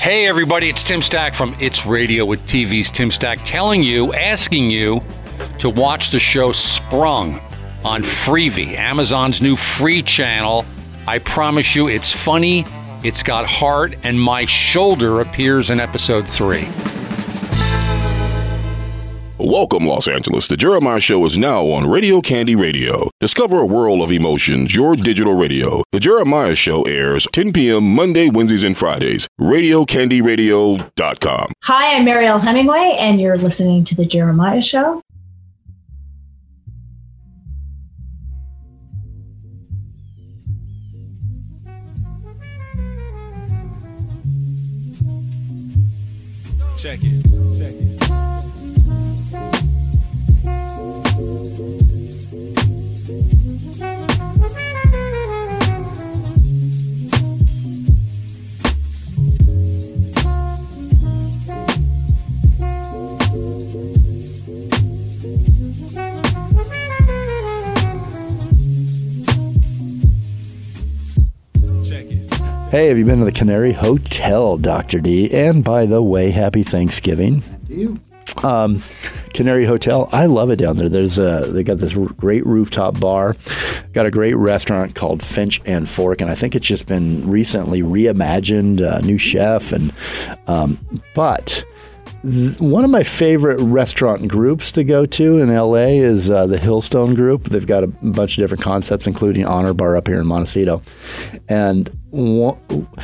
Hey, everybody, it's Tim Stack from It's Radio with TV's Tim Stack telling you, asking you to watch the show Sprung on Freevee, Amazon's new free channel. I promise you, it's funny, it's got heart, and my shoulder appears in episode three. Welcome, Los Angeles. The Jeremiah Show is now on Radio Candy Radio. Discover a world of emotions, your digital radio. The Jeremiah Show airs 10 p.m. Monday, Wednesdays, and Fridays. RadioCandyRadio.com. Hi, I'm Mariel Hemingway, and you're listening to The Jeremiah Show. Check it. Check it. Hey, have you been to the Canary Hotel, Dr. D? And by the way, happy Thanksgiving. Um, Canary Hotel, I love it down there. There's a they got this great rooftop bar, got a great restaurant called Finch and Fork, and I think it's just been recently reimagined, uh, new chef, and um, but th- one of my favorite restaurant groups to go to in LA is uh, the Hillstone Group. They've got a bunch of different concepts, including Honor Bar up here in Montecito, and one,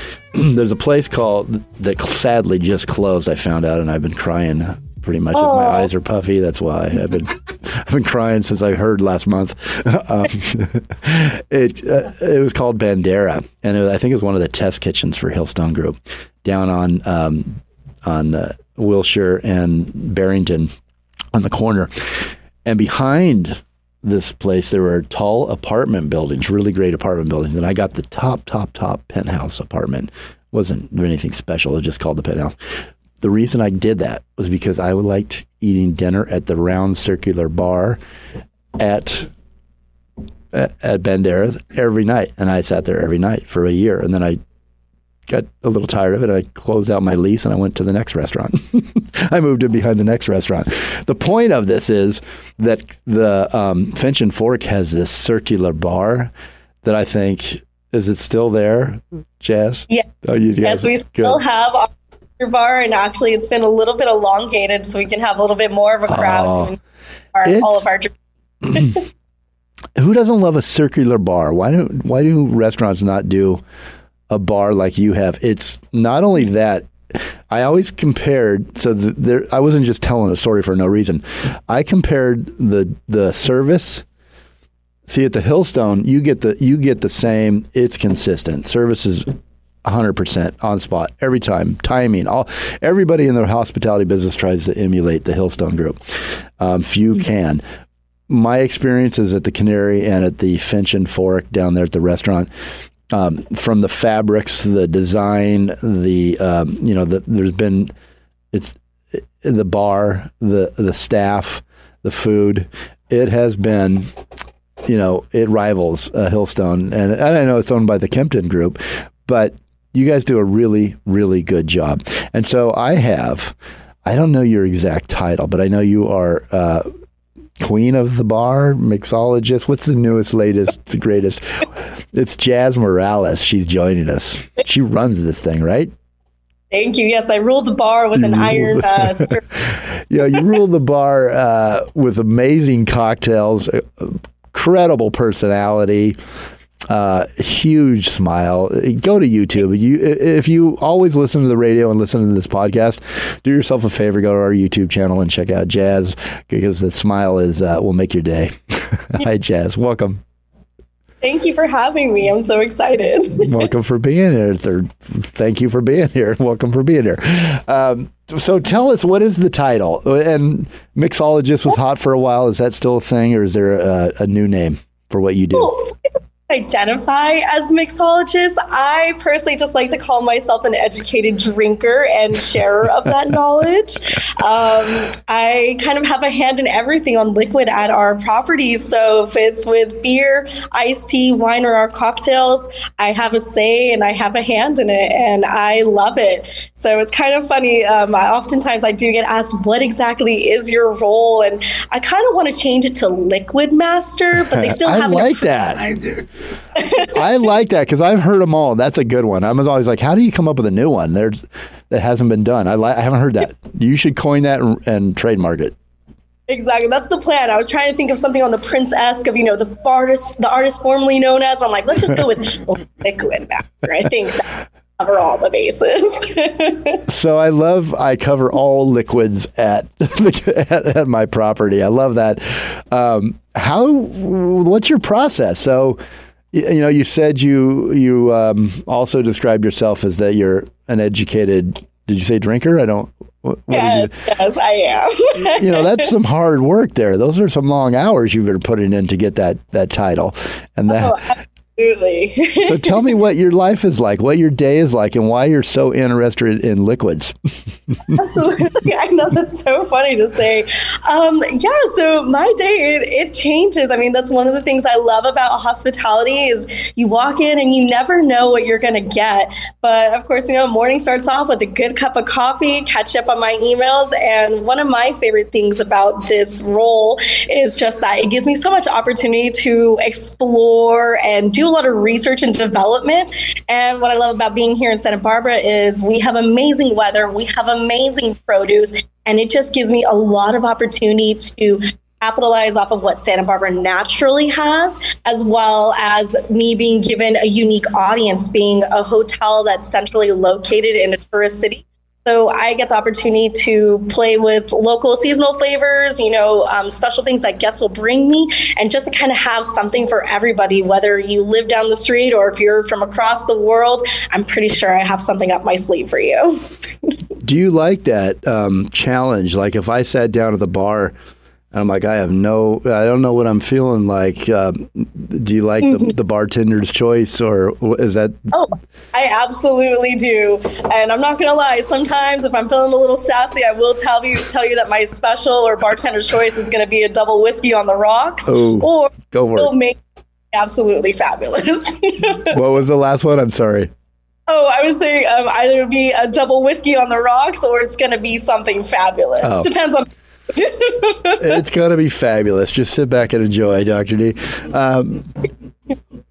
there's a place called that sadly just closed. I found out, and I've been crying pretty much. If my eyes are puffy, that's why I've been I've been crying since I heard last month. um, it uh, it was called Bandera, and it, I think it was one of the test kitchens for Hillstone Group down on um, on uh, Wilshire and Barrington on the corner, and behind this place there were tall apartment buildings, really great apartment buildings, and I got the top top top penthouse apartment. wasn't anything special; it was just called the penthouse. The reason I did that was because I liked eating dinner at the round circular bar at at, Banderas every night, and I sat there every night for a year, and then I got a little tired of it. I closed out my lease and I went to the next restaurant. I moved in behind the next restaurant. The point of this is that the um, Finch and Fork has this circular bar that I think is it still there, Jazz? Yeah. Oh, you Yes, we still good. have our bar, and actually, it's been a little bit elongated, so we can have a little bit more of a crowd Oh. our, all of our. Who doesn't love a circular bar? Why do why do restaurants not do a bar like you have? It's not only that. I always compared so th there. I wasn't just telling a story for no reason. I compared the the service. See at the Hillstone, you get the you get the same. It's consistent. Service is 100% on spot every time. Timing. All everybody in the hospitality business tries to emulate the Hillstone group. Um, few can my experiences at the Canary and at the Finch and Fork down there at the restaurant, um, from the fabrics, the design, the um, you know, the, there's been it's the bar, the the staff, the food. It has been, you know, it rivals uh, Hillstone, and, and I know it's owned by the Kempton Group, but you guys do a really really good job. And so I have, I don't know your exact title, but I know you are. Uh, queen of the bar, mixologist. What's the newest, latest, the greatest? It's Jazz Moralez. She's joining us. She runs this thing, right? Thank you. Yes, I rule the bar with an You iron. Uh, Yeah, you rule the bar uh, with amazing cocktails, uh, incredible personality, uh, huge smile. Go to YouTube. You, if you always listen to the radio and listen to this podcast, do yourself a favor. Go to our YouTube channel and check out Jazz because the smile is uh, will make your day. Hi, Jazz. Welcome. Thank you for having me. I'm so excited. welcome for being here. Thank you for being here. Welcome for being here. Um, so tell us, what is the title? And mixologist was hot for a while. Is that still a thing, or is there a, a new name for what you do? Cool. So identify as mixologist. I personally just like to call myself an educated drinker and sharer of that knowledge. Um, I kind of have a hand in everything on liquid at our properties. So if it's with beer, iced tea, wine, or our cocktails, I have a say and I have a hand in it, and I love it. So it's kind of funny. Um, I, oftentimes I do get asked, "What exactly is your role?" And I kind of want to change it to liquid master, but they still I have like that. I do. I like that because I've heard them all. That's a good one. I'm always like, how do you come up with a new one? There's that hasn't been done. I li- I haven't heard that. You should coin that and, and trademark it. Exactly. That's the plan. I was trying to think of something on the Prince esque of, you know, the artist the artist formerly known as. I'm like, let's just go with liquid master. I think that cover all the bases. So I love. I cover all liquids at at, at my property. I love that. Um, how? What's your process? So. You know, you said you you um, also described yourself as that you're an educated. Did you say drinker? I don't. What, what yes, yes, I am. you? You know, that's some hard work there. Those are some long hours you've been putting in to get that that title, and that. Oh, Absolutely. So tell me what your life is like, what your day is like, and why you're so interested in liquids. Absolutely. I know that's so funny to say. Um, yeah, so my day, it, it changes. I mean, that's one of the things I love about hospitality is you walk in and you never know what you're going to get. But of course, you know, morning starts off with a good cup of coffee, catch up on my emails. And one of my favorite things about this role is just that it gives me so much opportunity to explore and do a lot of research and development. And what I love about being here in Santa Barbara is we have amazing weather, we have amazing produce, and it just gives me a lot of opportunity to capitalize off of what Santa Barbara naturally has, as well as me being given a unique audience, being a hotel that's centrally located in a tourist city. So I get the opportunity to play with local seasonal flavors, you know, um, special things that guests will bring me, and just to kind of have something for everybody, whether you live down the street or if you're from across the world. I'm pretty sure I have something up my sleeve for you. Do you like that um, challenge? Like if I sat down at the bar and I'm like, I have no, I don't know what I'm feeling like. Uh, do you like the, the bartender's choice or is that? Oh, I absolutely do. And I'm not gonna lie, sometimes if I'm feeling a little sassy, I will tell you tell you that my special or bartender's choice is gonna be a double whiskey on the rocks. Oh, or go for it'll make absolutely fabulous. What was the last one? I'm sorry. oh, I was saying um, either be a double whiskey on the rocks or it's gonna be something fabulous. Oh. Depends on it's going to be fabulous. Just sit back and enjoy, Dr. D. Um,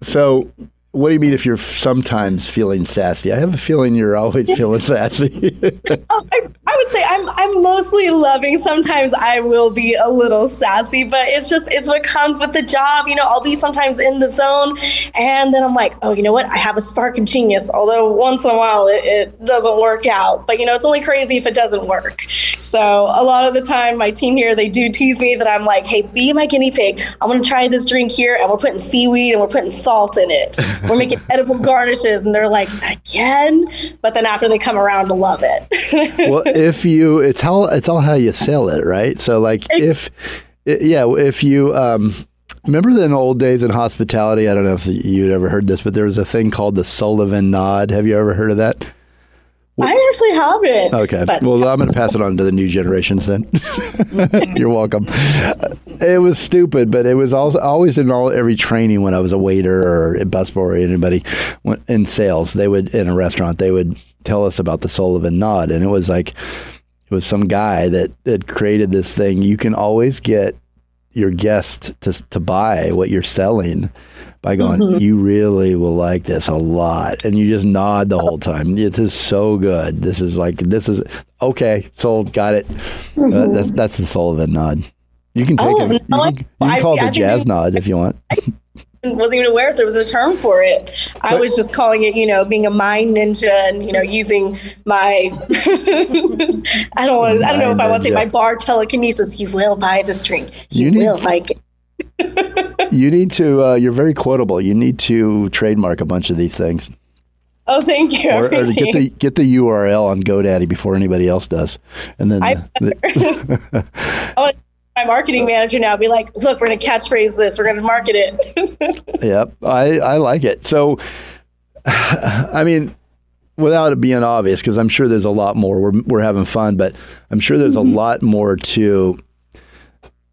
so, what do you mean if you're sometimes feeling sassy? I have a feeling you're always feeling sassy. Oh, I, I would say I'm I'm mostly loving. Sometimes I will be a little sassy, but it's just it's what comes with the job. You know, I'll be sometimes in the zone, and then I'm like, oh, you know what? I have a spark of genius. Although once in a while it, it doesn't work out, but you know, it's only crazy if it doesn't work. So a lot of the time, my team here they do tease me that I'm like, hey, be my guinea pig. I'm gonna try this drink here, and we're putting seaweed and we're putting salt in it. We're making edible garnishes, and they're like, again. But then after they come around to love it. well, if you, it's how it's all how you sell it, right? So, like, if, yeah, if you, um, remember the old days in hospitality? I don't know if you'd ever heard this, but there was a thing called the Sullivan Nod. Have you ever heard of that? I actually haven't. Okay. But well, I'm going to pass it on to the new generations then. You're welcome. Uh, it was stupid, but it was also always in all every training when I was a waiter or a busboy or anybody in sales. They would in a restaurant. They would tell us about the Sullivan Nod, and it was like it was some guy that that created this thing. You can always get your guest to to buy what you're selling by going, you really will like this a lot, and you just nod the whole time. This is so good. This is like this is okay. Sold. Got it. Uh, that's that's the Sullivan nod. You can take Oh, it. You no, can, you can call it a jazz nod if you want. wasn't even aware if there was a term for it. I was just calling it, you know, being a mind ninja and you know using my. I don't want. to I don't know if I want to say my bar telekinesis. You will buy this drink. You, You need- will like it. You need to. Uh, you're very quotable. You need to trademark a bunch of these things, Oh, thank you. Or, or get the get the URL on GoDaddy before anybody else does, and then I- the- my marketing manager now. Be like, look, we're gonna catchphrase this. We're gonna market it. Yep, I, I like it. So, I mean, without it being obvious, because I'm sure there's a lot more. We're, we're having fun, but I'm sure there's a lot more to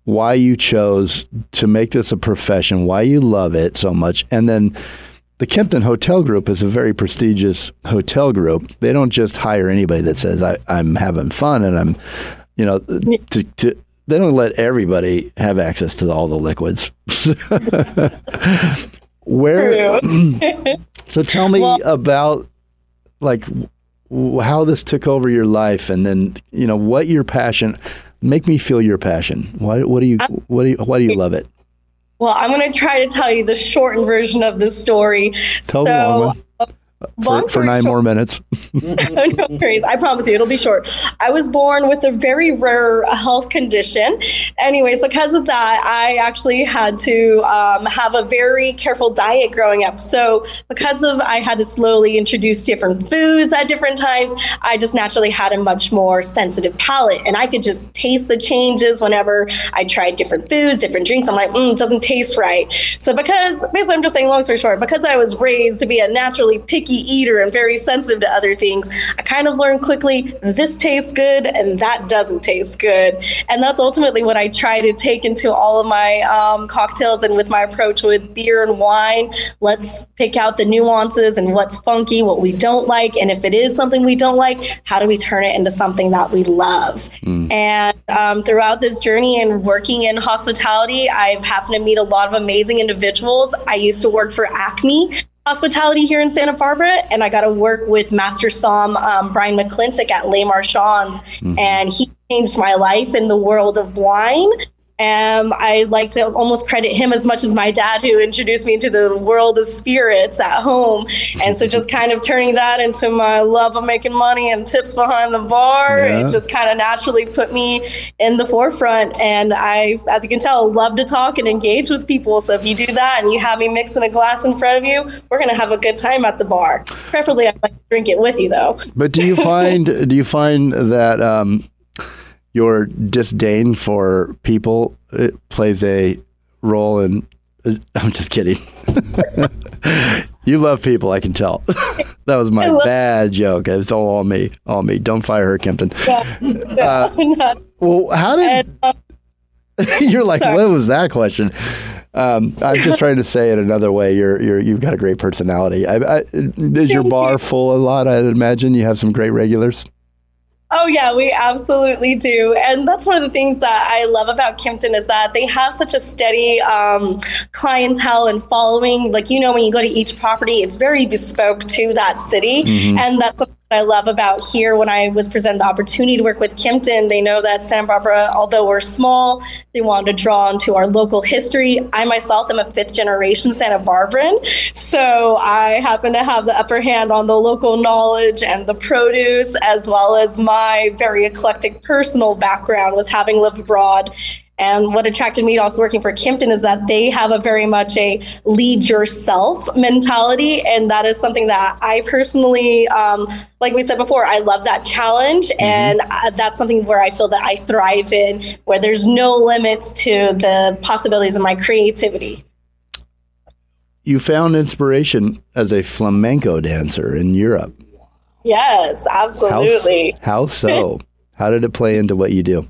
why you chose to make this a profession, why you love it so much. And then the Kempton Hotel Group is a very prestigious hotel group. They don't just hire anybody that says, I, I'm having fun and I'm, you know, to, to they don't let everybody have access to all the liquids. Where? so tell me Well- about like w- how this took over your life, and then you know what your passion. Make me feel your passion. Why? What do you? Uh, what do you? Why do you love it? Well, I'm going to try to tell you the shortened version of the story. Tell so, For, for nine short- more minutes. no worries. I promise you, it'll be short. I was born with a very rare health condition. Anyways, because of that, I actually had to um, have a very careful diet growing up. So, because of I had to slowly introduce different foods at different times, I just naturally had a much more sensitive palate, and I could just taste the changes whenever I tried different foods, different drinks. I'm like, mm, it doesn't taste right. So, because basically, I'm just saying, long story short, because I was raised to be a naturally picky eater and very sensitive to other things, I kind of learned quickly this tastes good and that doesn't taste good. And that's ultimately what I try to take into all of my um, cocktails and with my approach with beer and wine. Let's pick out the nuances and what's funky, what we don't like. And if it is something we don't like, how do we turn it into something that we love? And um, throughout this journey and working in hospitality, I've happened to meet a lot of amazing individuals. I used to work for Acme hospitality here in Santa Barbara, and I got to work with Master Som um, Brian McClintock at Les Marchands, and he changed my life in the world of wine. Um, I like to almost credit him as much as my dad, who introduced me into the world of spirits at home. And so, just kind of turning that into my love of making money and tips behind the bar, Yeah. it just kind of naturally put me in the forefront. And I, as you can tell, love to talk and engage with people. So, if you do that and you have me mixing a glass in front of you, we're going to have a good time at the bar. Preferably, I'd like to drink it with you, though. But do you find do you find that um, your disdain for people uh, plays a role in? uh, I'm just kidding. you love people, I can tell. that was my I bad joke. It's all on me, all me. Don't fire her, Kempton. Yeah. Not- Well, how did um, you're like? Sorry. What was that question? Um, I'm just trying to say it another way. You're you're you've got a great personality. I, I, is your bar full a lot? I'd imagine you have some great regulars. Oh yeah, we absolutely do, and that's one of the things that I love about Kimpton is that they have such a steady um, clientele and following. Like you know, when you go to each property, it's very bespoke to that city, and that's something I love about here. When I was presented the opportunity to work with Kimpton, they know that Santa Barbara, although we're small, they wanted to draw into our local history. I myself am a fifth generation Santa Barbaran, so I happen to have the upper hand on the local knowledge and the produce, as well as my very eclectic personal background with having lived abroad. And what attracted me to also working for Kimpton is that they have a very much a lead yourself mentality. And that is something that I personally, um, like we said before, I love that challenge. And uh, that's something where I feel that I thrive in, where there's no limits to the possibilities of my creativity. You found inspiration as a flamenco dancer in Europe. Yes, How, absolutely. how so? how did it play into what you do?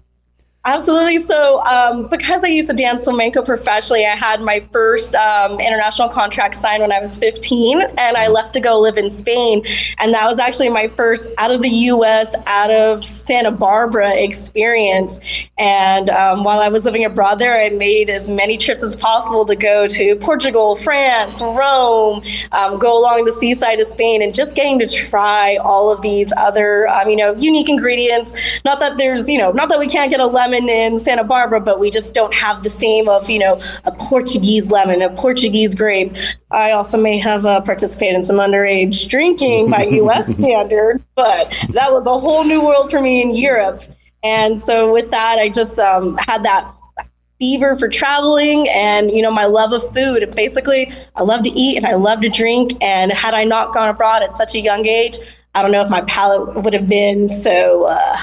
Absolutely. So, um, because I used to dance flamenco professionally, I had my first um, international contract signed when I was 15, and I left to go live in Spain. And that was actually my first out of the US, out of Santa Barbara experience. And um, while I was living abroad there, I made as many trips as possible to go to Portugal, France, Rome, um, go along the seaside of Spain, and just getting to try all of these other, um, you know, unique ingredients. Not that there's, you know, not that we can't get a lemon in Santa Barbara, but we just don't have the same of, you know, a Portuguese lemon, a Portuguese grape. I also may have uh, participated in some underage drinking by U.S. standards, but that was a whole new world for me in Europe. And so with that, I just um, had that fever for traveling and you know my love of food and basically i love to eat and i love to drink and had i not gone abroad at such a young age i don't know if my palate would have been so uh,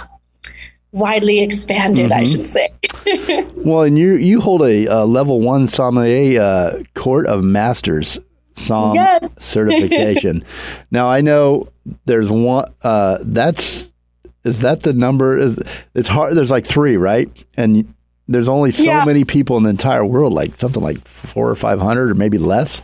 widely expanded, I should say. Well, and you you hold a, uh level one sommelier uh, court of masters som Yes. certification. now I know there's one. Uh, that's is that the number? Is it's hard? There's like three, right? And there's only so Yeah. many people in the entire world, like something like four or five hundred, or maybe less,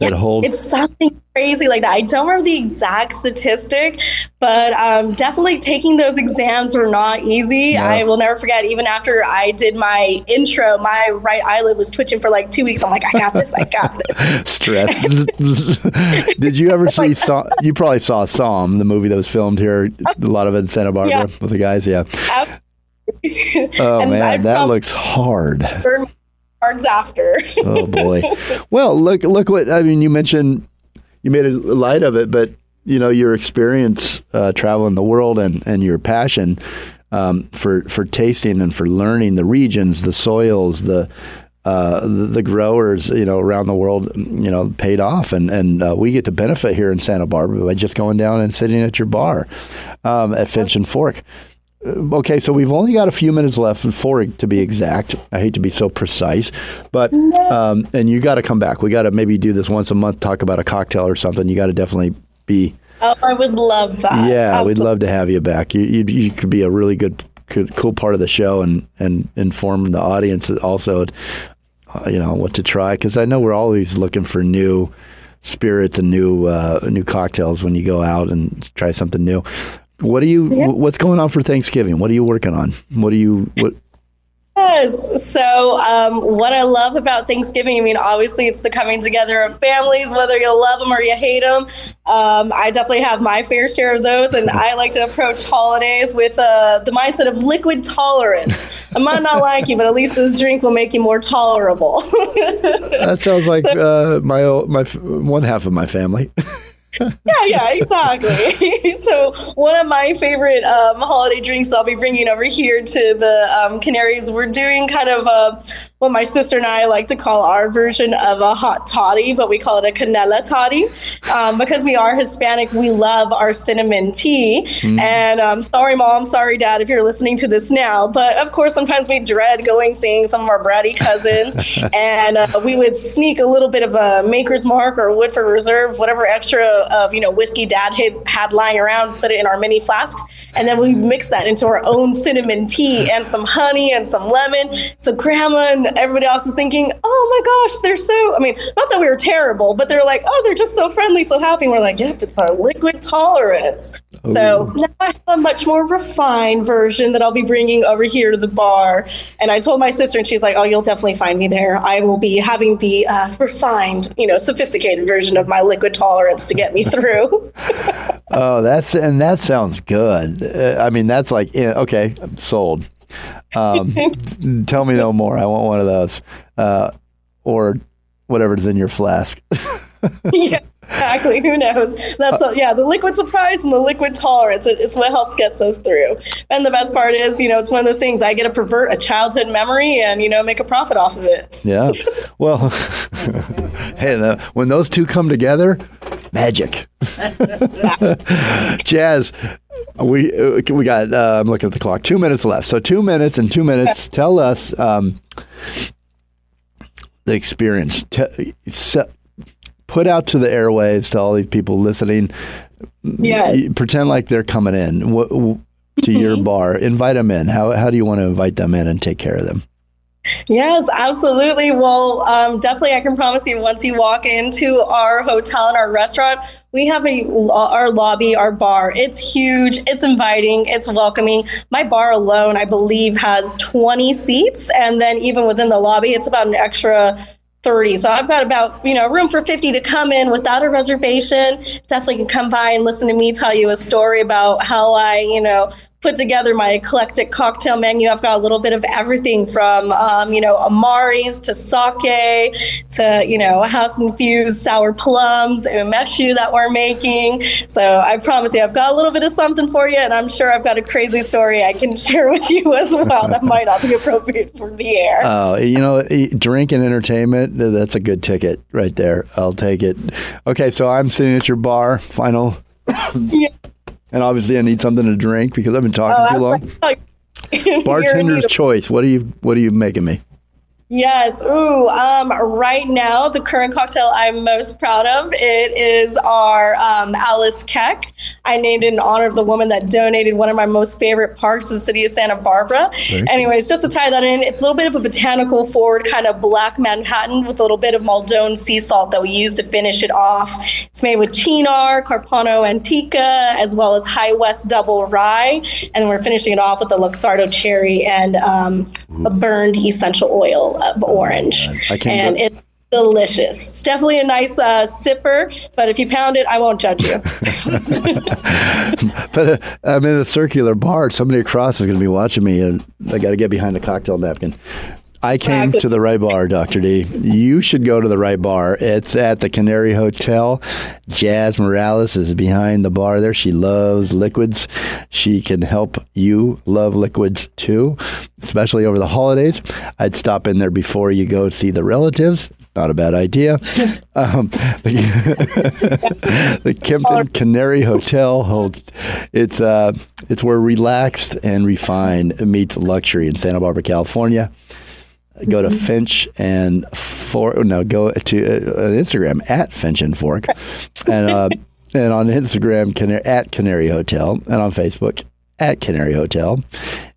that hold. It's something crazy like that. I don't remember the exact statistic, but um, definitely taking those exams were not easy. I will never forget, even after I did my intro, my right eyelid was twitching for like two weeks. I'm like, I got this, I got this. stress. Did you ever see? You probably saw Somm, the movie that was filmed here. A lot of it in Santa Barbara Yeah. with the guys. Yeah. Oh man, that looks hard. Cards after. Oh boy. well, look, look what I mean. You mentioned you made a light of it, but you know your experience uh, traveling the world and and your passion um, for for tasting and for learning the regions, the soils, the uh, the, the growers, you know, around the world, you know, paid off, and and uh, we get to benefit here in Santa Barbara by just going down and sitting at your bar um, at Finch and Fork. Uh, Okay, so we've only got a few minutes left, four to be exact. I hate to be so precise, but um, and you got to come back. We got to maybe do this once a month, talk about a cocktail or something. You got to definitely be. oh, I would love that. Yeah, we'd love to have you back. You you, you could be a really good, good, cool part of the show and and inform the audience also, uh, you know, what to try because I know we're always looking for new spirits and new uh, new cocktails when you go out and try something new. What are you? What's going on for Thanksgiving? What are you working on? What are you? What? Yes. So, um, what I love about Thanksgiving, I mean, obviously, it's the coming together of families, whether you love them or you hate them. Um, I definitely have my fair share of those, and I like to approach holidays with uh, the mindset of liquid tolerance. I might not like you, but at least this drink will make you more tolerable. That sounds like uh, my my one half of my family. yeah, yeah, exactly. so one of my favorite um, holiday drinks I'll be bringing over here to the um, Canaries. We're doing kind of a, what my sister and I like to call our version of a hot toddy, but we call it a canela toddy um, because we are Hispanic. We love our cinnamon tea. And um, sorry, mom, sorry, dad, if you're listening to this now. But of course, sometimes we dread going seeing some of our bratty cousins, and uh, we would sneak a little bit of a Maker's Mark or Woodford Reserve, whatever extra of you know whiskey dad had, had lying around, put it in our mini flasks, and then we mix that into our own cinnamon tea and some honey and some lemon. So grandma and everybody else is thinking, oh my gosh, they're so. I mean, not that we were terrible, but they're like, oh, they're just so friendly, so happy. And we're like, yep, it's our liquid tolerance. So now I have a much more refined version that I'll be bringing over here to the bar. And I told my sister, and she's like, "Oh, you'll definitely find me there. I will be having the uh, refined, you know, sophisticated version of my liquid tolerance to get me through." Oh, that's and that sounds good. Uh, I mean, that's like yeah, okay, I'm sold. Um, tell me no more. I want one of those, uh, or whatever's in your flask. yeah, exactly. Who knows? That's so, yeah, the liquid surprise and the liquid tolerance. It, it's what helps gets us through. And the best part is, you know, it's one of those things I get to pervert a childhood memory and you know make a profit off of it. Yeah. Well, hey, the, when those two come together, magic. Jazz, we uh, we got. Uh, I'm looking at the clock. Two minutes left. So two minutes and two minutes. Tell us um, the experience. Te- se- put out to the airwaves to all these people listening. Yeah. Pretend like they're coming in w- w- to your bar. Invite them in. How how do you want to invite them in and take care of them? Yes, absolutely. Well, um, definitely, I can promise you. Once you walk into our hotel and our restaurant, we have a our lobby, our bar. It's huge. It's inviting. It's welcoming. My bar alone, I believe, has 20 seats, and then even within the lobby, it's about an extra 30. So I've got about, you know, room for 50 to come in without a reservation. Definitely can come by and listen to me tell you a story about how I, you know, put together my eclectic cocktail menu. I've got a little bit of everything from, um, you know, Amaris to sake to, you know, house infused sour plums, umeshu that we're making. So I promise you, I've got a little bit of something for you, and I'm sure I've got a crazy story I can share with you as well that might not be appropriate for the air. Oh, you know, drink and entertainment, that's a good ticket right there. I'll take it. Okay, so I'm sitting at your bar, final. Yeah. And obviously, I need something to drink because I've been talking Oh, too long. absolutely. Bartender's choice. What are you What are you making me? Yes. Ooh. Um, right now, the current cocktail I'm most proud of it is our um, Alice Keck. I named it in honor of the woman that donated one of my most favorite parks in the city of Santa Barbara. Anyways, just to tie that in, it's a little bit of a botanical forward kind of black Manhattan with a little bit of Maldon sea salt that we use to finish it off. It's made with Cynar, Carpano Antica, as well as High West Double Rye, and we're finishing it off with the Luxardo cherry and um, a burned essential oil of orange. I can't and go- it's delicious. It's definitely a nice uh, sipper, but if you pound it, I won't judge you. But uh, I'm in a circular bar. Somebody across is going to be watching me, and I got to get behind the cocktail napkin. I came to the right bar, Dr. D. You should go to the right bar. It's at the Canary Hotel. Jazz Moralez is behind the bar there. She loves liquids. She can help you love liquids too, especially over the holidays. I'd stop in there before you go see the relatives. Not a bad idea. Um, the, the Kempton Canary Hotel holds it's uh it's where relaxed and refined meets luxury in Santa Barbara, California. Go to Finch and Fork. No, go to uh, Instagram at Finch and Fork, and uh, and on Instagram Canary, at Canary Hotel, and on Facebook at Canary Hotel,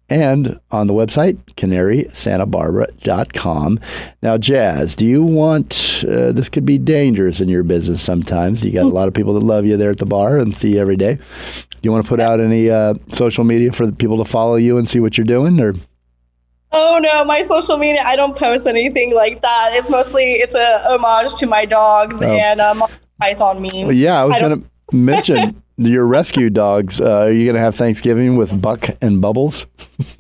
and on the website canarysantabarbara.com. Now, Jazz, do you want uh, this could be dangerous in your business sometimes? You got a lot of people that love you there at the bar and see you every day. Do you want to put out any uh, social media for the people to follow you and see what you're doing, or? Oh no, my social media, I don't post anything like that. It's mostly it's a homage to my dogs Oh. and um, Python memes. Well, yeah, I was I going to mention your rescue dogs. Uh, are you going to have Thanksgiving with Buck and Bubbles?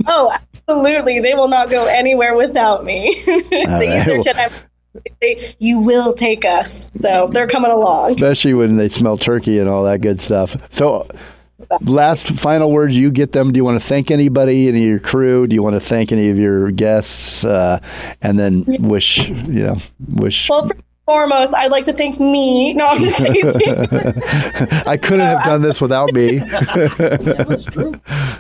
Oh, absolutely. They will not go anywhere without me. they right. use their chin. They, you will take us. So they're coming along. Especially when they smell turkey and all that good stuff. So, last final words you get them. Do you want to thank anybody, any of your crew? Do you want to thank any of your guests? Uh, and then wish, you know, wish. Well, first foremost, I'd like to thank me. No, I'm just teasing. I couldn't have done this without me. I'm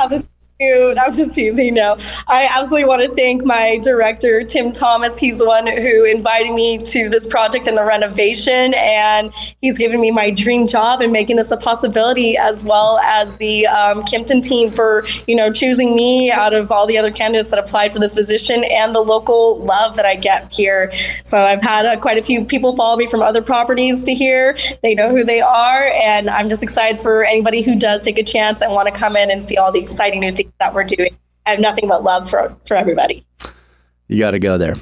just cute. I'm just teasing. No, I absolutely want to thank my director, Tim Thomas. He's the one who invited me to this project and the renovation, and he's given me my dream job and making this a possibility, as well as the um, Kimpton team for you know choosing me out of all the other candidates that applied for this position, and the local love that I get here. So I've had uh, quite a few people follow me from other properties to here. They know who they are, and I'm just excited for anybody who does take a chance and want to come in and see all the exciting new things that we're doing. I have nothing but love for for everybody. You got to go there.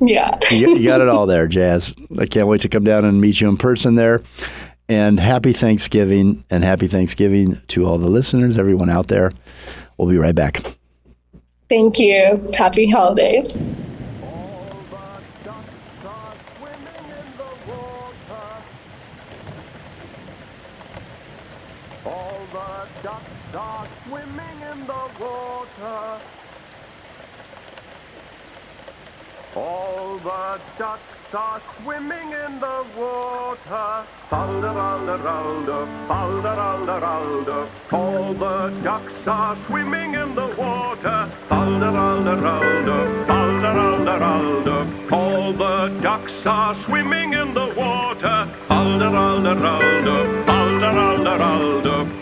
Yeah. you, got- you got it all there, Jazz. I can't wait to come down and meet you in person there. And happy Thanksgiving and happy Thanksgiving to all the listeners, everyone out there. We'll be right back. Thank you. Happy holidays. All the ducks are swimming in the water. All the ducks are swimming in the water. Falderalderalder, falderalderalder. All the ducks are swimming in the water. Falderalderalder, falderalderalder. All the ducks are swimming in the water. Falderalderalder, falderalderalder.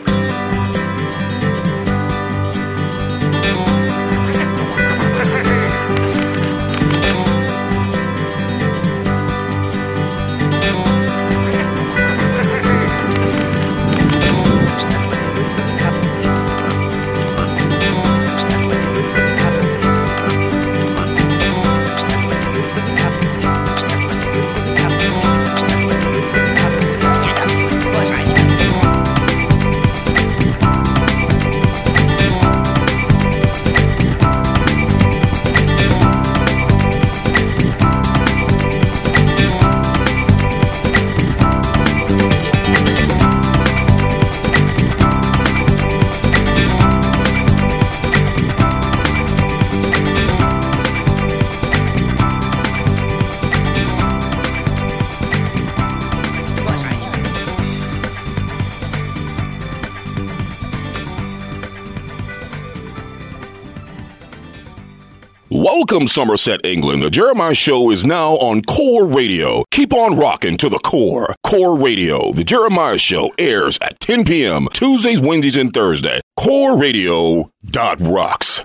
Welcome, Somerset, England. The Jeremiah Show is now on Core Radio. Keep on rocking to the core. Core Radio. The Jeremiah Show airs at 10 p.m. Tuesdays, Wednesdays, and Thursday. Core Radio dot rocks.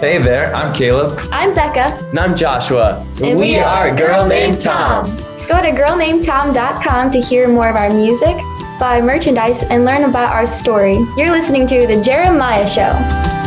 Hey there, I'm Caleb. I'm Becca. And I'm Joshua. And we, are a Girl Named Tom. Go to girlnamedtom.com to hear more of our music, buy merchandise, and learn about our story. You're listening to The Jeremiah Show.